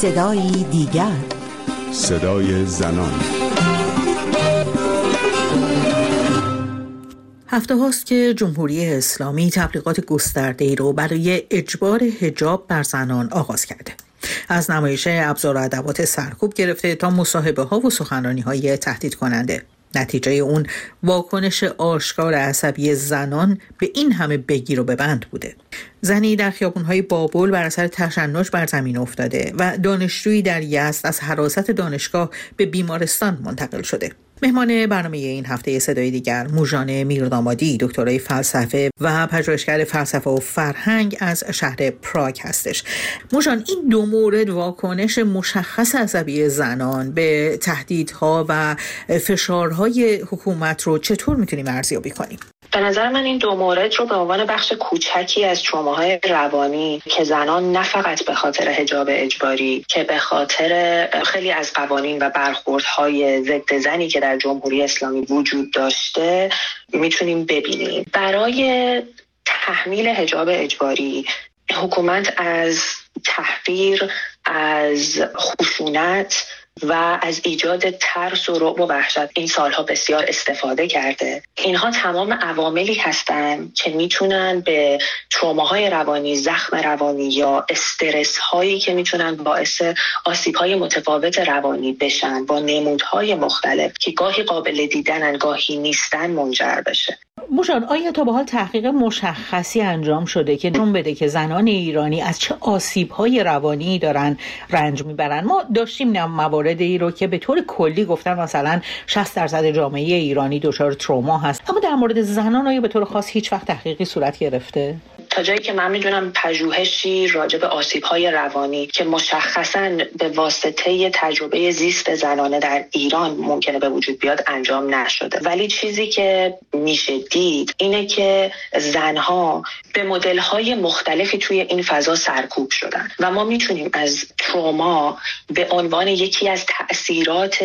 صدای دیگر. صدای زنان. هفته هاست که جمهوری اسلامی تبلیغات گسترده ای رو برای اجبار هجاب بر زنان آغاز کرده. از نمایش ابزار و ادوات سرکوب گرفته تا مصاحبه ها و سخنرانی های تهدید کننده نتیجه اون واکنش آشکار عصبی زنان به این همه بگیر و ببند بوده. زنی در خیابونهای بابل بر اثر تشنج بر زمین افتاده و دانشجویی در یزد از حراست دانشگاه به بیمارستان منتقل شده. مهمان برنامه این هفته صدای دیگر موژان میردامادی دکترای فلسفه و پژوهشگر فلسفه و فرهنگ از شهر پراگ هستش. موژان این دو مورد واکنش مشخص عصبی زنان به تهدیدها و فشارهای حکومت رو چطور می‌تونیم ارزیابی کنیم؟ به نظر من این دو مورد رو به عنوان بخش کوچکی از تروماهای روانی که زنان نه فقط به خاطر حجاب اجباری که به خاطر خیلی از قوانین و برخوردهای ضد زنی که در جمهوری اسلامی وجود داشته می‌تونیم ببینیم. برای تحمیل حجاب اجباری حکومت از تحقیر از خشونت و از ایجاد ترس و رعب و وحشت این سالها بسیار استفاده کرده. اینها تمام عواملی هستند که می‌تونن به تروماهای روانی زخم روانی یا استرس هایی که می‌تونن باعث آسیب های متفاوت روانی بشن با نمودهای مختلف که گاهی قابل دیدنن گاهی نیستن منجر بشه. مشان آیا تا به حال تحقیق مشخصی انجام شده که نشون بده که زنان ایرانی از چه آسیب های روانی دارن رنج می‌برن؟ ما داشتیم مواردی رو که به طور کلی گفتن مثلا 60 درصد جامعه ایرانی دچار تروما هست. اما در مورد زنان آیا به طور خاص هیچ وقت تحقیقی صورت گرفته؟ تا جایی که من می‌دونم پژوهشی راجع به آسیب های روانی که مشخصا به واسطه تجربه زیست زنانه در ایران ممکنه به وجود بیاد انجام نشده. ولی چیزی که میشه دید اینه که زنها به مدل های مختلفی توی این فضا سرکوب شدن و ما می‌تونیم از تروما به عنوان یکی از تاثیرات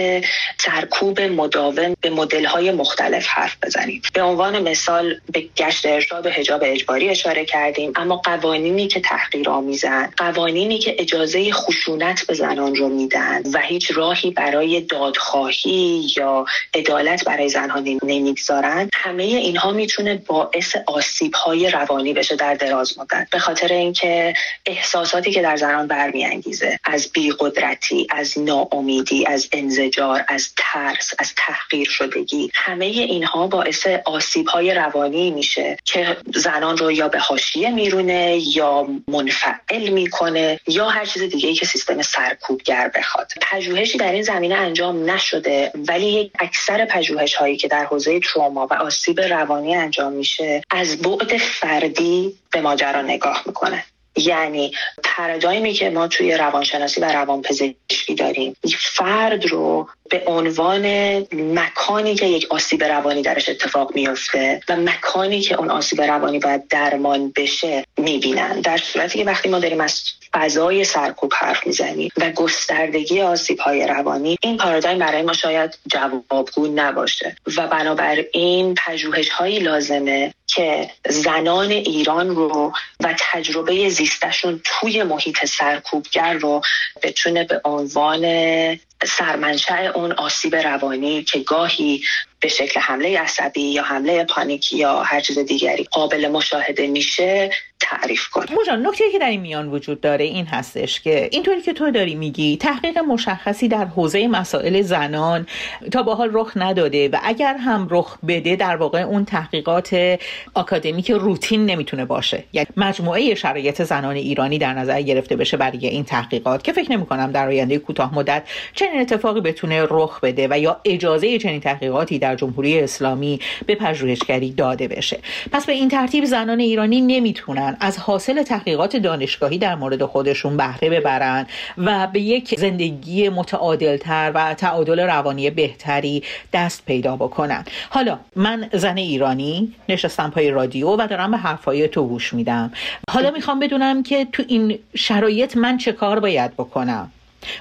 سرکوب مداوم به مدل های مختلف حرف بزنیم. به عنوان مثال به گشت ارشاد و حجاب اجباری اشاره کردیم. اما قوانینی که تحقیر آمیزن قوانینی که اجازه خشونت به زنان رو میدن و هیچ راهی برای دادخواهی یا عدالت برای زنها نمی‌گذارن همه اینها می‌تونه باعث آسیب های روانی بشه در دراز مدت. به خاطر اینکه احساساتی که در زنان برمیانگیزه از بیقدرتی از ناامیدی از انزجار از ترس از تحقیر شدگی همه اینها باعث آسیب های روانی میشه که زنان رو یا به حاشیه میرونه یا منفعل می‌کنه یا هر چیز دیگه ای که سیستم سرکوبگر بخواد. پژوهشی در این زمینه انجام نشده ولی اکثر پژوهش هایی که در حوزه تروما و آسیب روانی انجام میشه از بعد فردی به ماجرا نگاه می‌کنه یعنی پرادایمی که ما توی روانشناسی و روانپزشکی داریم فرد رو به عنوان مکانی که یک آسیب روانی درش اتفاق میفته و مکانی که اون آسیب روانی باید درمان بشه می‌بینن. در صورتی که وقتی ما داریم از فضای سرکوب حرف می‌زنیم و گستردگی آسیب های روانی این پارادایم برای ما شاید جوابگو نباشه و بنابراین پژوهش هایی لازمه که زنان ایران رو و تجربه زیستشون توی محیط سرکوبگر رو بتونه به عنوان سرمنشأ اون آسیب روانی که گاهی به شکل حمله عصبی یا حمله پانیکی یا هر چیز دیگری قابل مشاهده میشه تعریف کنیم موجان نکته که در این میان وجود داره این هستش که اینطوری که تو داری میگی تحقیق مشخصی در حوزه مسائل زنان تا به حال رخ نداده و اگر هم رخ بده در واقع اون تحقیقات آکادمیک روتین نمی‌تونه باشه. یعنی مجموعه شرایط زنان ایرانی در نظر گرفته بشه برای این تحقیقات که فکر نمی کنم در آینده کوتاه مدت چنین اتفاقی بتونه رخ بده و یا اجازه چنین تحقیقاتی در جمهوری اسلامی به پژوهشگری داده بشه. پس به این ترتیب زنان ایرانی نمی‌تونن از حاصل تحقیقات دانشگاهی در مورد خودشون بهره ببرن و به یک زندگی متعادلتر و تعادل روانی بهتری دست پیدا بکنن. حالا من زن ایرانی نشستم پای رادیو و دارم به حرفای تو گوش میدم. حالا می‌خوام بدونم که تو این شرایط من چه کار باید بکنم؟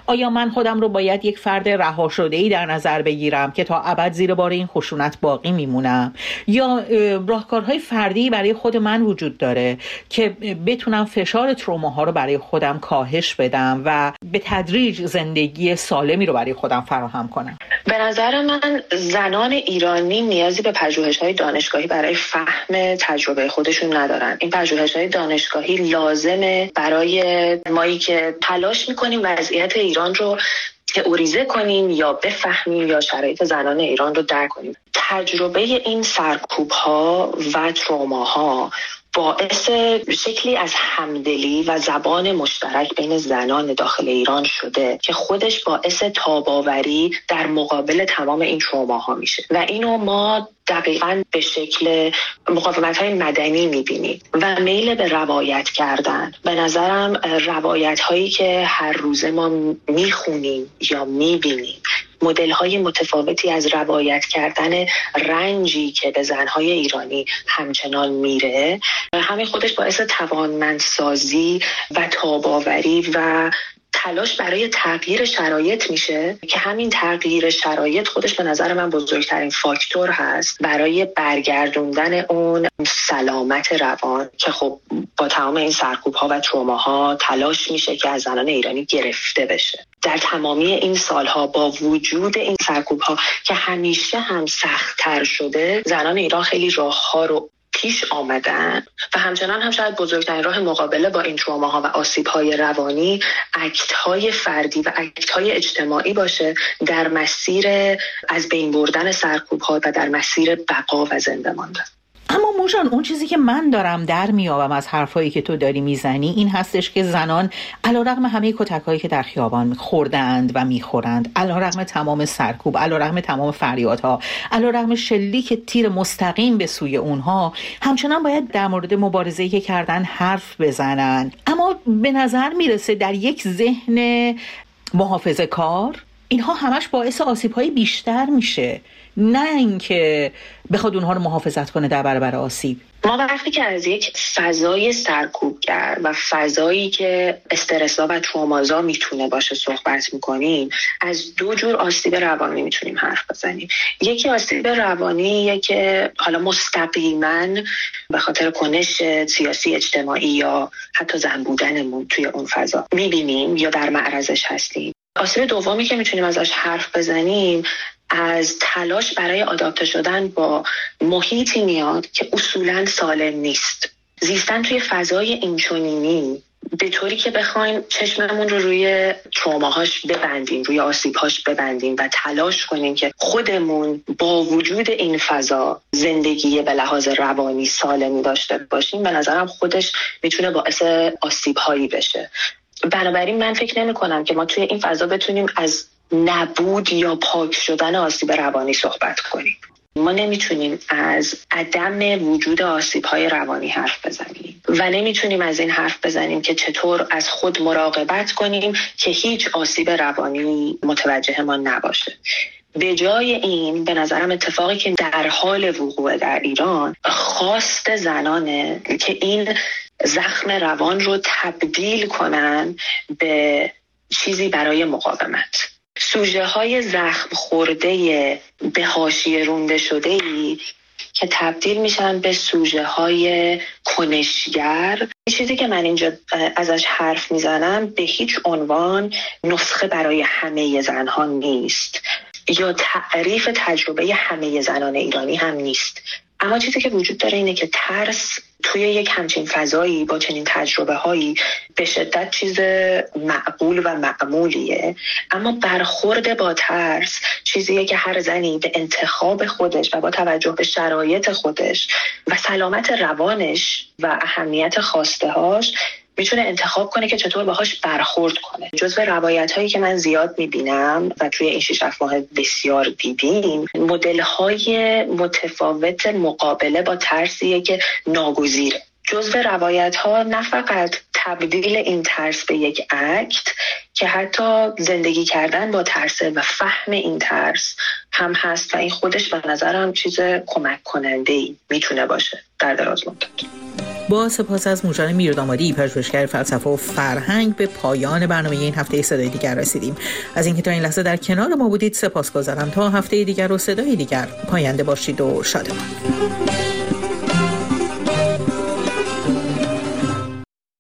آیا من خودم رو باید یک فرد رها شده ای در نظر بگیرم که تا ابد زیر بار این خشونت باقی میمونم؟ یا راهکارهای فردی برای خود من وجود داره که بتونم فشار تروماها رو برای خودم کاهش بدم و به تدریج زندگی سالمی رو برای خودم فراهم کنم؟ به نظر من زنان ایرانی نیازی به پژوهش های دانشگاهی برای فهم تجربه خودشون ندارن. این پژوهش های دانشگاهی لازمه برای مایی که تلاش می‌کنیم وضعیت ایران رو تئوریزه کنیم یا بفهمیم یا شرایط زنان ایران رو درک کنیم. تجربه این سرکوب ها و تروما ها باعث شکلی از همدلی و زبان مشترک بین زنان داخل ایران شده که خودش باعث تاباوری در مقابل تمام این ها میشه. و اینو ما دقیقا به شکل مقاومت های مدنی می‌بینیم و میل به روایت کردن. به نظرم روایت هایی که هر روزه ما می‌خونیم یا می‌بینیم مدل های متفاوتی از روایت کردن رنجی که به زنهای ایرانی همچنان میره. همین خودش باعث توانمندسازی و تاباوری و تلاش برای تغییر شرایط میشه که همین تغییر شرایط خودش به نظر من بزرگترین فاکتور هست برای برگردوندن اون سلامت روان که خب با تمام این سرکوب ها و تروما تلاش میشه که از زنان ایرانی گرفته بشه. در تمامی این سالها با وجود این سرکوب ها که همیشه هم سختتر شده زنان ایران خیلی راه ها رو پیش آمدن و همچنان هم شاید بزرگترین راه مقابله با این ها و آسیب های روانی اکت های فردی و اکت های اجتماعی باشه در مسیر از بین بردن سرکوب ها و در مسیر بقا و زنده ماندن. اما موجان اون چیزی که من دارم در میابم از حرفایی که تو داری می‌زنی این هستش که زنان علا رقم همه کتکهایی که در خیابان خوردند و می‌خورند علا رقم تمام سرکوب علا رقم تمام فریادها علا رقم شلیک تیر مستقیم به سوی اونها همچنان باید در مورد مبارزه که کردن حرف بزنن. اما به نظر می‌رسه در یک ذهن محافظه کار اینها همش باعث آسیب های بیشتر میشه. نه اینکه بخواد اونها رو محافظت کنه در برابر آسیب. ما وقتی که از یک فضای سرکوبگر و فضایی که استرسا و ترومازا می‌تونه باشه صحبت می‌کنیم از دو جور آسیب روانی می‌تونیم حرف بزنیم. یکی آسیب روانی که حالا مستقیما به خاطر کنش سیاسی اجتماعی یا حتی زن بودنمون توی اون فضا می‌بینیم یا در معرضش هستیم. آسیب دومی که می‌تونیم ازش حرف بزنیم از تلاش برای آداپته شدن با محیطی میاد که اصولا سالم نیست. زیستن توی فضای اینچنینی به طوری که بخوایم چشممون رو روی تروماهاش ببندیم روی آسیبهاش ببندیم و تلاش کنیم که خودمون با وجود این فضا زندگی به لحاظ روانی سالمی داشته باشیم. به نظرم خودش می‌تونه باعث آسیبهایی بشه. بنابراین من فکر نمی کنم که ما توی این فضا بتونیم از نبود یا پاک شدن آسیب روانی صحبت کنیم. ما نمی‌تونیم از عدم وجود آسیب های روانی حرف بزنیم و نمی‌تونیم از این حرف بزنیم که چطور از خود مراقبت کنیم که هیچ آسیب روانی متوجه ما نباشه. به جای این به نظرم اتفاقی که در حال وقوع در ایران خواست زنانه که این زخم روان رو تبدیل کنن به چیزی برای مقاومت. سوژه های زخم خورده به حاشیه رونده شده ای که تبدیل میشن به سوژه های کنشگر چیزی که من اینجا ازش حرف می‌زنم به هیچ عنوان نسخه برای همه زنها نیست یا تعریف تجربه همه زنان ایرانی هم نیست. اما چیزی که وجود داره اینه که ترس توی یک همچین فضایی با چنین تجربه هایی به شدت چیز معقول و معمولیه. اما برخورد با ترس چیزیه که هر زنی به انتخاب خودش و با توجه به شرایط خودش و سلامت روانش و اهمیت خواسته هاش می‌تونه انتخاب کنه که چطور باهاش برخورد کنه. جزو روایت هایی که من زیاد می‌بینم و توی این شیش ماه بسیار دیدیم مدل های متفاوت مقابله با ترسیه که ناگزیره. جزو روایت ها نه فقط تبدیل این ترس به یک اکت که حتی زندگی کردن با ترس و فهم این ترس هم هست و این خودش به نظرم چیز کمک کننده ای می‌تونه باشه در دراز مدت. با سپاس از موجان میردامادی پژوهشگر فلسفه و فرهنگ به پایان برنامه این هفته صدای دیگر رسیدیم. از اینکه تا این لحظه در کنار ما بودید سپاس گذارم تا هفته دیگر و صدای دیگر پاینده باشید و شادمان.